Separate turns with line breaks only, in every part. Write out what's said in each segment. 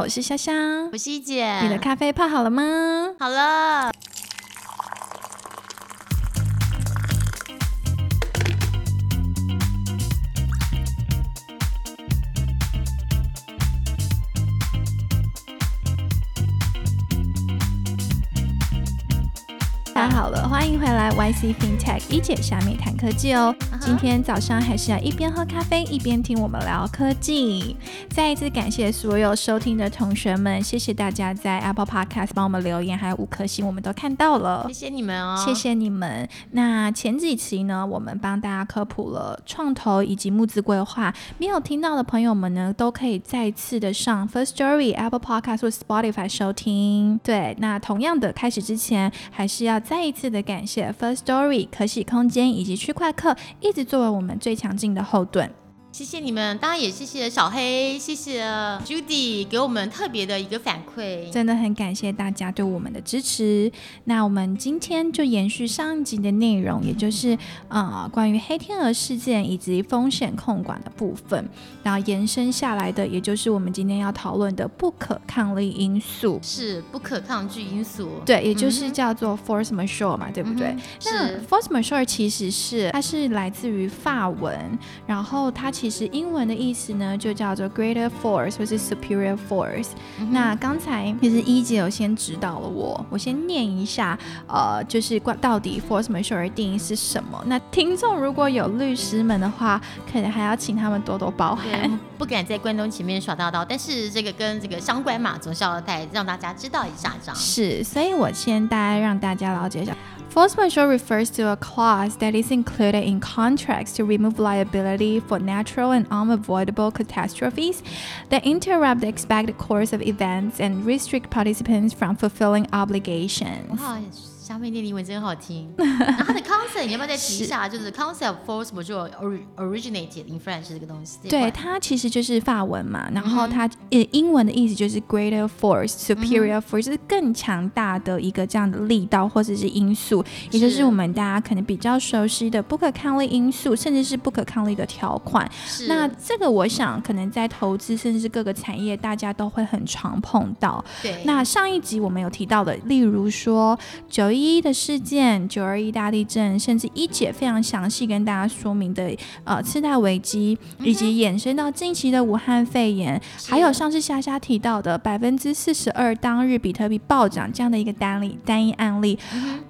我是香香，
我是一姐。
你的咖啡泡好了吗？
好了。
来 YC FinTech 一姐下面谈科技哦。今天早上还是要一边喝咖啡一边听我们聊科技。再一次感谢所有收听的同学们，谢谢大家在 Apple Podcast 帮我们留言，还有五颗星，我们都看到了，
谢谢你们哦，
谢谢你们。那前几期呢，我们帮大家科普了创投以及募资规划，没有听到的朋友们呢，都可以再次的上 First Story、Apple Podcast 或 Spotify 收听。对，那同样的，开始之前还是要。再一次的感谢 First Story、可喜空间以及区块客，一直作为我们最强劲的后盾。
谢谢你们，当然也谢谢小黑，谢谢 Judy 给我们特别的一个反馈，
真的很感谢大家对我们的支持。那我们今天就延续上一集的内容，也就是呃关于黑天鹅事件以及风险控管的部分，然后延伸下来的，也就是我们今天要讨论的不可抗力因素，
是不可抗拒因素，
对，也就是叫做 force majeure 嘛，对不对？那 force majeure 其实是它是来自于法文，然后它。其实英文的意思呢，就叫做 greater force 或是 superior force。那刚才其实一姐有先指导了我，我先念一下，呃，就是关到底 force majeure 的定义是什么。那听众如果有律师们的话，可能还要请他们多多包涵，
不敢在观众前面耍大刀，但是这个跟这个相关嘛，总是要带让大家知道一下，这样
是。所以我先大概让大家了解一下。Force majeure refers to a clause that is included in contracts to remove liability for natural and unavoidable catastrophes that interrupt the expected course of events and restrict participants from fulfilling obligations.
Oh, 下面念英文真好听。然后它的 concept 你要不要再提一下？就是 concept force 不就 originated in French 这个东西？
对，它其实就是法文嘛。然后它呃英文的意思就是 greater force, superior force，就是更强大的一个这样的力道或者是因素，也就是我们大家可能比较熟悉的不可抗力因素，甚至是不可抗力的条款。那这个我想可能在投资甚至是各个产业，大家都会很常碰到。
对。
那上一集我们有提到的，例如说九一。一的事件，九二一大地震，甚至一姐非常详细跟大家说明的，呃，次贷危机，以及衍生到近期的武汉肺炎，还有上次虾虾提到的百分之四十二当日比特币暴涨这样的一个单例单一案例，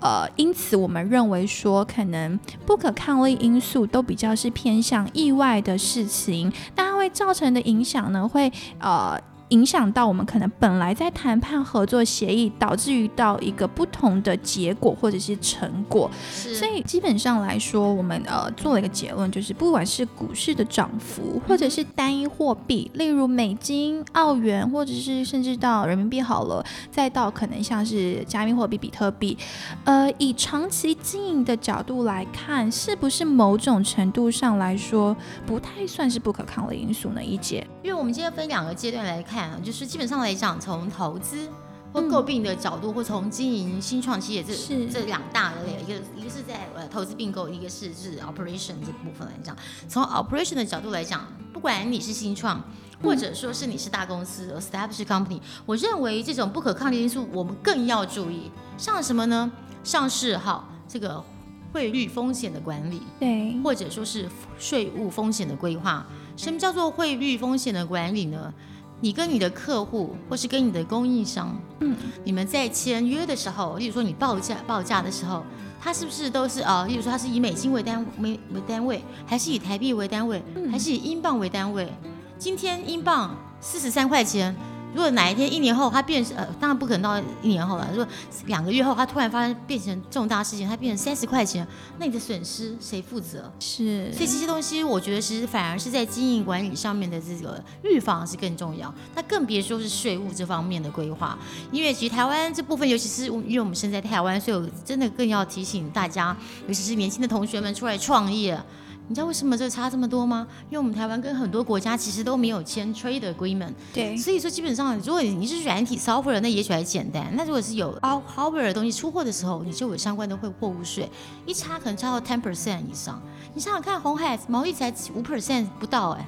呃，因此我们认为说，可能不可抗力因素都比较是偏向意外的事情，那它会造成的影响呢，会呃。影响到我们可能本来在谈判合作协议，导致于到一个不同的结果或者是成果。所以基本上来说，我们呃做了一个结论，就是不管是股市的涨幅，或者是单一货币，例如美金、澳元，或者是甚至到人民币好了，再到可能像是加密货币比特币，呃，以长期经营的角度来看，是不是某种程度上来说不太算是不可抗的因素呢？一姐，
因为我们今天分两个阶段来看。就是基本上来讲，从投资或诟病的角度，或从经营新创企业这这两大的类，一个一个是在呃投资并购，一个是是 operation 这部分来讲。从 operation 的角度来讲，不管你是新创，或者说是你是大公司 established company，我认为这种不可抗力因素，我们更要注意。像什么呢？上市好这个汇率风险的管理，
对，
或者说是税务风险的规划。什么叫做汇率风险的管理呢？你跟你的客户，或是跟你的供应商，嗯，你们在签约的时候，例如说你报价报价的时候，他是不是都是啊？例如说他是以美金为单为为单位，还是以台币为单位，还是以英镑为单位？今天英镑四十三块钱。如果哪一天一年后它变呃，当然不可能到一年后了。如果两个月后它突然发生变成重大事情，它变成三十块钱，那你的损失谁负责？
是，
所以这些东西我觉得其实反而是在经营管理上面的这个预防是更重要。那更别说是税务这方面的规划，因为其实台湾这部分，尤其是因为我们身在台湾，所以我真的更要提醒大家，尤其是年轻的同学们出来创业。你知道为什么这差这么多吗？因为我们台湾跟很多国家其实都没有签 trade agreement，
对，
所以说基本上，如果你是软体 software，那也许还简单。那如果是有 hardware 的东西出货的时候，你就有相关的会货物税，一差可能差到 ten percent 以上。你想想看，红海毛利才五 percent 不到哎，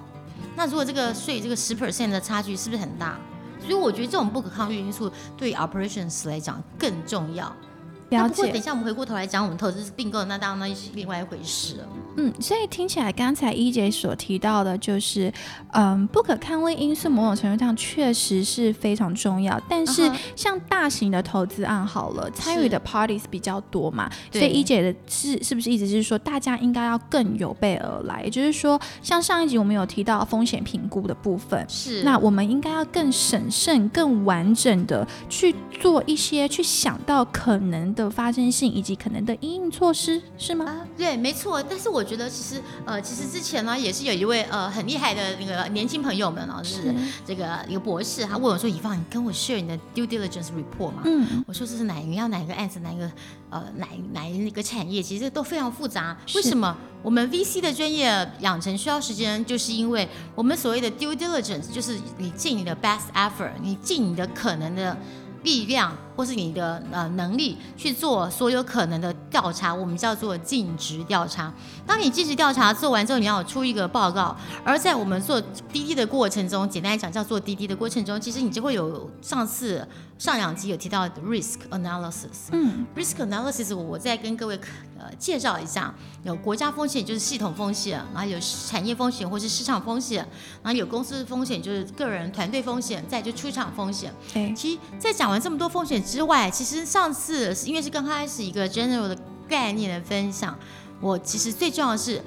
那如果这个税这个十 percent 的差距是不是很大？所以我觉得这种不可抗力因素对 operations 来讲更重要。
了
不过等一，下我们回过头来讲我们投资并购，那当然那是另外一回事了。
嗯，所以听起来刚才一姐所提到的，就是，嗯，不可抗力因素某种程度上确实是非常重要，但是像大型的投资案好了，参与的 parties 比较多嘛，所以一姐的是是不是意思是说，大家应该要更有备而来，也就是说，像上一集我们有提到风险评估的部分，
是
那我们应该要更审慎、更完整的去做一些，去想到可能的发生性以及可能的应应措施，是吗？
啊，对，没错。但是我觉得其实呃，其实之前呢，也是有一位呃很厉害的那个年轻朋友们啊，就是这个一个博士，他问我说：“以芳，你跟我 share 你的 due diligence report 嘛？”
嗯，
我说这是哪你要哪一个案子，哪一个呃哪哪一个产业，其实都非常复杂。为什么我们 VC 的专业养成需要时间？就是因为我们所谓的 due diligence，就是你尽你的 best effort，你尽你的可能的力量或是你的呃能力去做所有可能的调查，我们叫做尽职调查。当你尽职调查做完之后，你要出一个报告。而在我们做滴滴的过程中，简单来讲叫做滴滴的过程中，其实你就会有上次上两集有提到的 risk analysis。
嗯
risk analysis，我再跟各位呃介绍一下，有国家风险就是系统风险，然后有产业风险或是市场风险，然后有公司风险就是个人团队风险，再就出场风险。
对，
其实，在讲完这么多风险之外，其实上次因为是刚开始一个 general 的概念的分享，我其实最重要的是，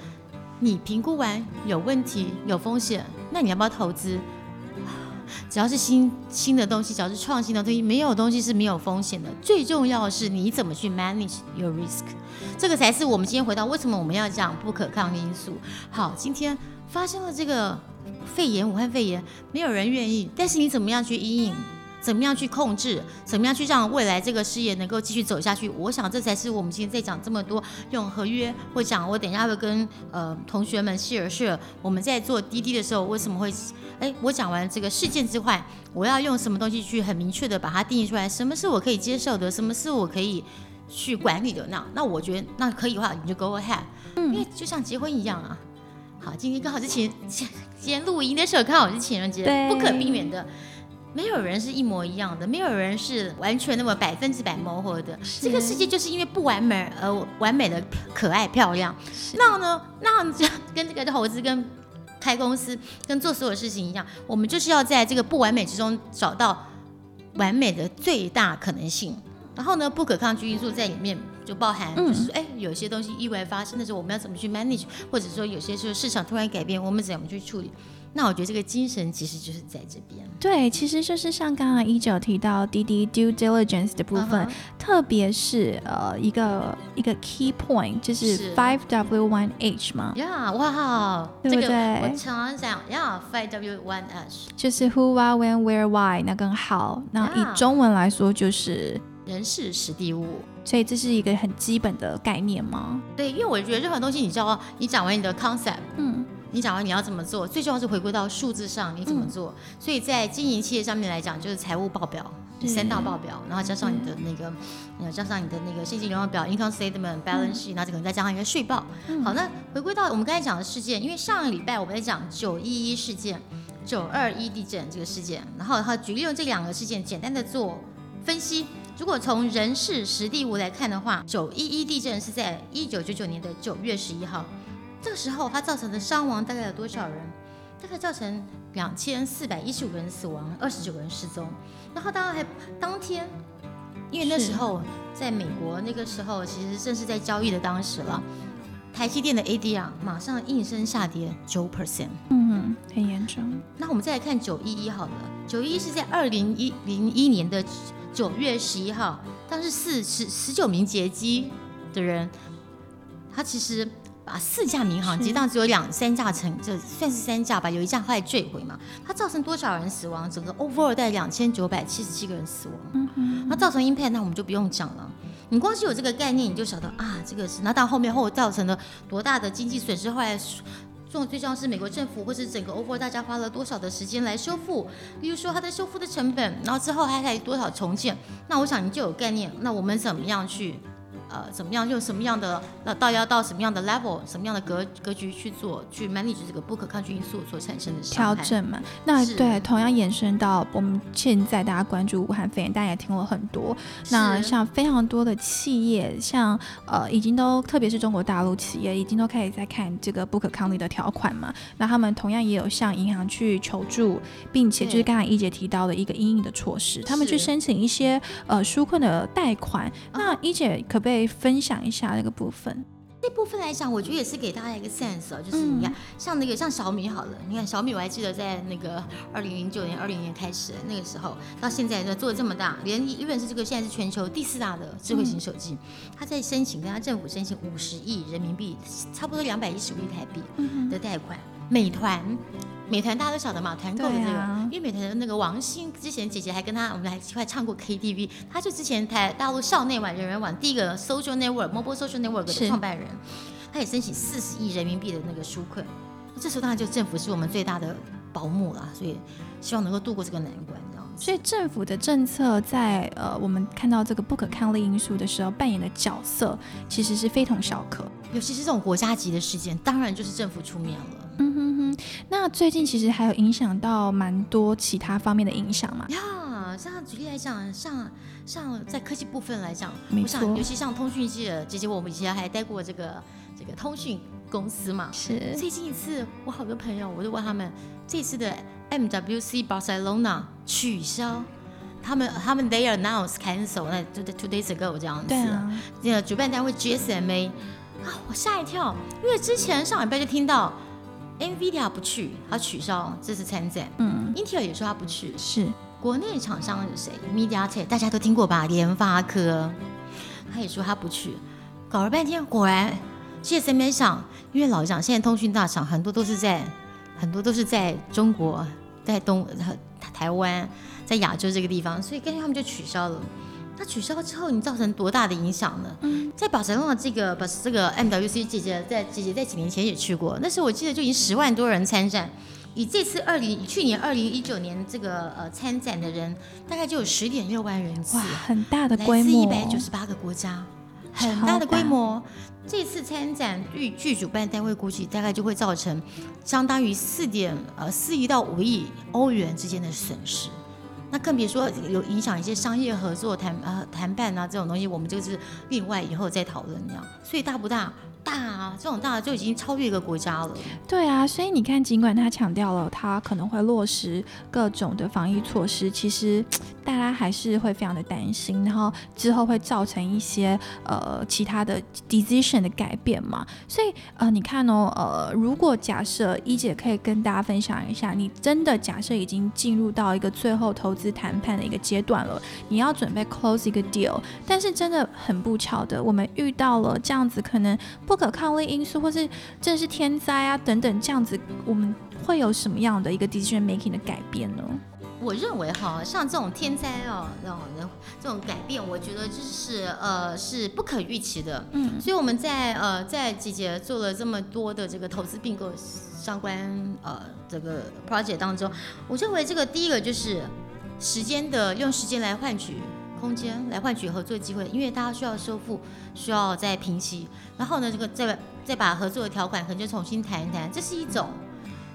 你评估完有问题、有风险，那你要不要投资？只要是新新的东西，只要是创新的东西，没有东西是没有风险的。最重要的是你怎么去 manage your risk，这个才是我们今天回到为什么我们要讲不可抗因素。好，今天发生了这个肺炎，武汉肺炎，没有人愿意，但是你怎么样去阴影？怎么样去控制？怎么样去让未来这个事业能够继续走下去？我想这才是我们今天在讲这么多用合约或讲，我等一下会跟呃同学们 share share，我们在做滴滴的时候为什么会，哎，我讲完这个事件之外，我要用什么东西去很明确的把它定义出来？什么是我可以接受的？什么是我可以去管理的？那那我觉得那可以的话，你就 go ahead，嗯因为就像结婚一样啊。好，今天刚好是情，今天录音的时候刚好是情人节，不可避免的。没有人是一模一样的，没有人是完全那么百分之百磨合的。这个世界就是因为不完美而完美的可爱漂亮。那呢，那这跟这个投资跟开公司跟做所有事情一样，我们就是要在这个不完美之中找到完美的最大可能性。然后呢，不可抗拒因素在里面就包含，就是说，哎、有些东西意外发生的时候，我们要怎么去 manage，或者说有些时候市场突然改变，我们怎么去处理？那我觉得这个精神其实就是在这边。
对，其实就是像刚刚一九提到滴滴 due diligence 的部分特别是呃一个一个 key point，就是
是
five W one H 嘛，
呀，哇，
对
我常常讲呀，five W one H，
就是 who、why、when、where、why 那跟 how，那以中文来说就是，
人事实地物。
所以这是一个很基本的概念吗？
对，因为我觉得任何东西，你知道，你讲完你的 concept，
嗯，
你讲完你要怎么做，最重要是回归到数字上，你怎么做。所以在经营企业上面来讲，就是财务报表。
是
三大报表，然后加上你的那个，呃，加上你的那个现金流量表 （income statement、balance sheet），然后可能再加上一个税报。好，那回归到我们刚才讲的事件，因为上个礼拜我们在讲九一一事件、九二一地震这个事件，然后他举例用这两个事件简单的做分析。如果从人事实地物来看的话，九一一地震是在一九九九年的九月十一号，这个时候它造成的伤亡大概有多少人？大概造成两千四百一十五个人死亡，二十九个人失踪。然后当然还当天，因为那时候在美国，那个时候其实正是在交易的当时了。台积电的 ADR 马上应声下跌九 percent。
嗯，很严重。
那我们再来看九一一好了，九一一是在二零一零一年的九月十一号，当时四十十九名劫机的人，他其实把四架民航机，当只有两三架成，这算是三架吧，有一架后来坠毁嘛，它造成多少人死亡？整个 overall 带两千九百七十七个人死亡。
嗯哼，
那造成 impact，那我们就不用讲了。你光是有这个概念，你就晓得啊，这个是那到后面后造成了多大的经济损失，后来。重最重要是美国政府或是整个 over 大家花了多少的时间来修复，比如说它的修复的成本，然后之后还还多少重建，那我想你就有概念。那我们怎么样去呃怎么样用什么样的那到要到什么样的 level，什么样的格格局去做去 manage 这个不可抗拒因素所产生的
调整嘛。那对，同样延伸到我们现在大家关注武汉肺炎，大家也听了很多。那像非常多的企业，像呃已经都特别是中国大陆企业，已经都开始在看这个不可抗力的条款嘛。那他们同样也有向银行去求助，并且就是刚才一姐提到的一个阴影的措施，他们去申请一些呃纾困的贷款。那一姐可不可以分享一下那个部分？
这部分来讲，我觉得也是给大家一个 sense 哦，就是你看，像那个像小米好了，你看小米，我还记得在那个二零零九年、二零年开始那个时候，到现在呢做的这么大，连一本是这个现在是全球第四大的智慧型手机，他在申请跟他政府申请五十亿人民币，差不多两百一十五亿台币的贷款。美团，美团大家都晓得嘛，团购的这个，因为美团的那个王兴之前姐姐还跟他，我们还一块唱过 KTV，他就之前台大陆校内网、人人网第一个 social network、mobile social network 的创办人，他也申请四十亿人民币的那个纾困，这时候当然就政府是我们最大的保姆啦，所以希望能够度过这个难关。
所以政府的政策在呃我们看到这个不可抗力因素的时候扮演的角色，其实是非同小可，
尤其是这种国家级的事件，当然就是政府出面了。
那最近其实还有影响到蛮多其他方面的影响嘛？
呀，像举例来讲，像像在科技部分来讲，
我想，
尤其像通讯界，姐姐我们以前还待过这个这个通讯公司嘛。
是。
最近一次，我好多朋友，我就问他们，这次的 MWC Barcelona 取消，他们他们 they announce cancel，那就 two days ago 这样子。
对啊。
这个主办单位 GSMA 啊，我吓一跳，因为之前上礼拜就听到。NVIDIA 不去，他取消这次参展。嗯，Intel 也说他不去。
是，
国内厂商有谁？MediaTek 大家都听过吧？联发科，他也说他不去。搞了半天，果然 GSM 上，因为老实讲，现在通讯大厂很多都是在很多都是在中国，在东台湾，在亚洲这个地方，所以干脆他们就取消了。它取消之后，你造成多大的影响呢？嗯，在宝城的这个不是这个 MWC 姐姐在姐姐在几年前也去过，那时候我记得就已经十万多人参展，以这次二零去年二零一九年这个呃参展的人，大概就有十点六万人次，哇，
很大的规模，来自
一百九十八个国家，很大的规模。这次参展据据主办单位估计，大概就会造成相当于四点呃四亿到五亿欧元之间的损失。那更别说有影响一些商业合作谈啊谈判啊这种东西，我们就是另外以后再讨论这样。所以大不大？大啊，这种大就已经超越一个国家了。
对啊，所以你看，尽管他强调了他可能会落实各种的防疫措施，其实大家还是会非常的担心，然后之后会造成一些呃其他的 decision 的改变嘛。所以呃，你看哦，呃，如果假设一姐可以跟大家分享一下，你真的假设已经进入到一个最后投资谈判的一个阶段了，你要准备 close 一个 deal，但是真的很不巧的，我们遇到了这样子可能不。不可抗力因素，或是这是天灾啊等等，这样子我们会有什么样的一个 decision making 的改变呢？
我认为哈，像这种天灾哦，这种这种改变，我觉得就是呃是不可预期的。嗯，所以我们在呃在季节做了这么多的这个投资并购相关呃这个 project 当中，我认为这个第一个就是时间的用时间来换取。空间来换取合作机会，因为大家需要修复，需要再平息，然后呢，这个再再把合作的条款可能就重新谈一谈，这是一种。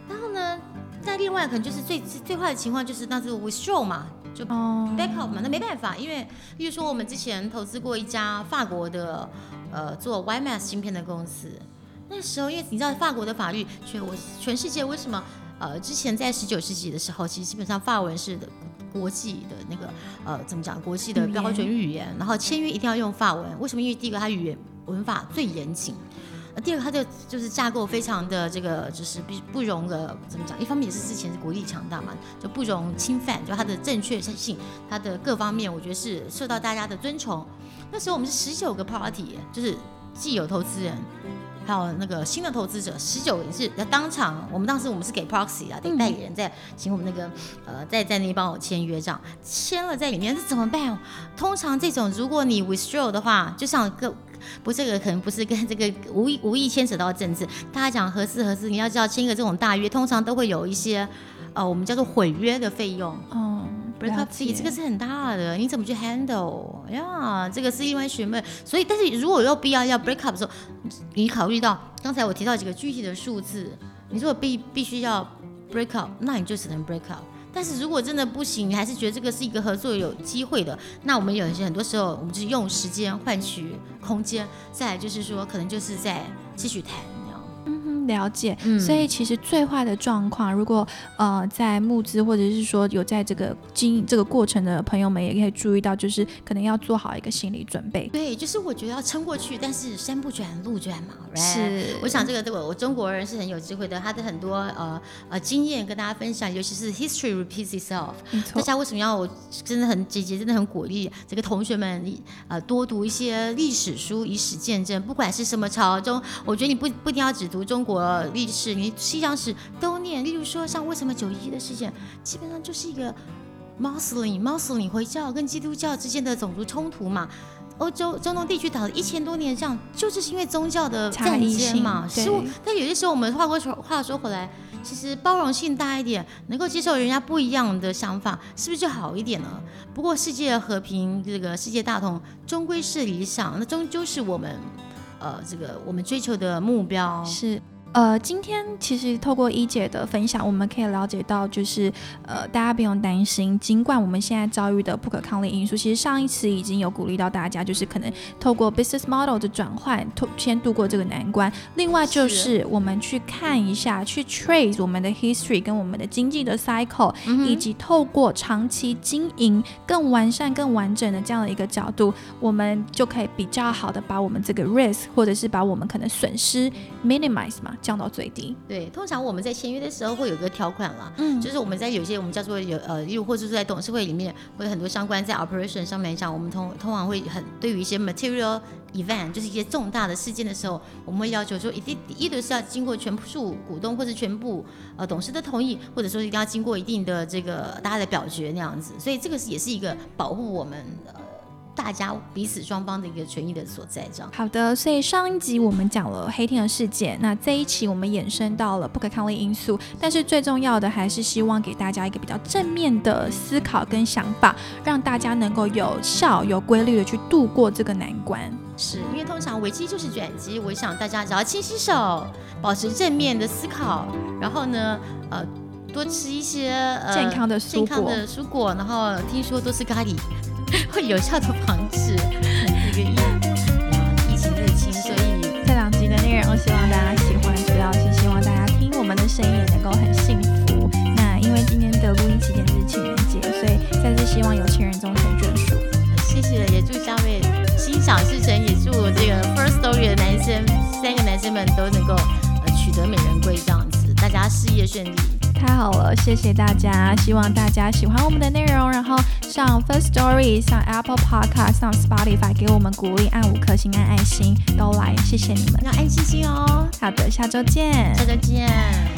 然后呢，在另外可能就是最最坏的情况就是那这个 withdraw 嘛，就 back off 嘛，那没办法，因为比如说我们之前投资过一家法国的呃做 Y m a s 芯片的公司，那时候因为你知道法国的法律，全我全世界为什么呃之前在十九世纪的时候，其实基本上法文是的。国际的那个呃，怎么讲？国际的标准语言，然后签约一定要用法文。为什么？因为第一个，它语言文法最严谨；那第二个，它的就是架构非常的这个，就是不不容的怎么讲？一方面也是之前是国力强大嘛，就不容侵犯，就它的正确性，它的各方面，我觉得是受到大家的尊崇。那时候我们是十九个 party，就是既有投资人。还有那个新的投资者十九也是要当场，我们当时我们是给 proxy 啊，给代理人在请我们那个呃在在那里帮我签约这样，签了在里面这怎么办？通常这种如果你 withdraw 的话，就像个不这个可能不是跟这个无意无意牵扯到政治，大家讲合适合适，你要知道签一个这种大约，通常都会有一些呃我们叫做毁约的费用。
哦，
breakup fee 这个是很大的，你怎么去 handle 呀？这个是另外学问。所以，但是如果有必要要 break up 的时候，你考虑到刚才我提到几个具体的数字，你如果必必须要 break up，那你就只能 break up。但是如果真的不行，你还是觉得这个是一个合作有机会的，那我们有一些很多时候，我们就是用时间换取空间，再来就是说，可能就是在继续谈。
了解，所以其实最坏的状况，如果呃在募资或者是说有在这个经营这个过程的朋友们，也可以注意到，就是可能要做好一个心理准备。
对，就是我觉得要撑过去，但是山不转路转嘛。
是，
我想这个对我我中国人是很有智慧的，他的很多呃呃经验跟大家分享，尤其是 history repeats itself。大家为什么要我真的很姐姐真的很鼓励这个同学们呃多读一些历史书，以史见证，不管是什么朝中，我觉得你不不一定要只读中国。国历史，你西洋史都念。例如说，像为什么九一一的事件，基本上就是一个穆斯林、穆斯林回教跟基督教之间的种族冲突嘛。欧洲中东地区打了一千多年仗，就是因为宗教的战争嘛。是，但有些时候我们话过说话说回来，其实包容性大一点，能够接受人家不一样的想法，是不是就好一点呢？不过世界和平，这个世界大同，终归是理想，那终究是我们呃这个我们追求的目标
是。呃，今天其实透过一姐的分享，我们可以了解到，就是呃，大家不用担心，尽管我们现在遭遇的不可抗力因素，其实上一次已经有鼓励到大家，就是可能透过 business model 的转换，先度过这个难关。另外就是我们去看一下，去 trace 我们的 history 跟我们的经济的 cycle，以及透过长期经营更完善、更完整的这样的一个角度，我们就可以比较好的把我们这个 risk 或者是把我们可能损失 minimize 嘛。降到最低。
对，通常我们在签约的时候会有个条款啦，嗯，就是我们在有些我们叫做有呃，又或者是在董事会里面会有很多相关在 operation 上面讲，我们通通常会很对于一些 material event，就是一些重大的事件的时候，我们会要求说一定一定是要经过全数股东或者全部呃董事的同意，或者说一定要经过一定的这个大家的表决那样子，所以这个是也是一个保护我们。大家彼此双方的一个权益的所在，这样。
好的，所以上一集我们讲了黑天鹅事件，那这一期我们衍生到了不可抗力因素，但是最重要的还是希望给大家一个比较正面的思考跟想法，让大家能够有效、有规律的去度过这个难关。
是因为通常危机就是转机，我想大家只要勤洗手，保持正面的思考，然后呢，呃，多吃一些呃
健康的
健康的蔬果，然后听说多吃咖喱。会有效的防止这个疫疫情入侵，所以
这两集的内容希望大家喜欢，主要是希望大家听我们的声音也能够很幸福。那因为今天的录音期间是情人节，所以再次希望有情人终成眷属。
谢谢，也祝三位心想事成，也祝这个 First Story 的男生三个男生们都能够呃取得美人归，这样子，大家事业顺利。
太好了，谢谢大家，希望大家喜欢我们的内容，然后上 First Story、上 Apple Podcast、上 Spotify 给我们鼓励，按五颗星、按爱心都来，谢谢你们，
要爱心心哦。
好的，下周见，
下周见。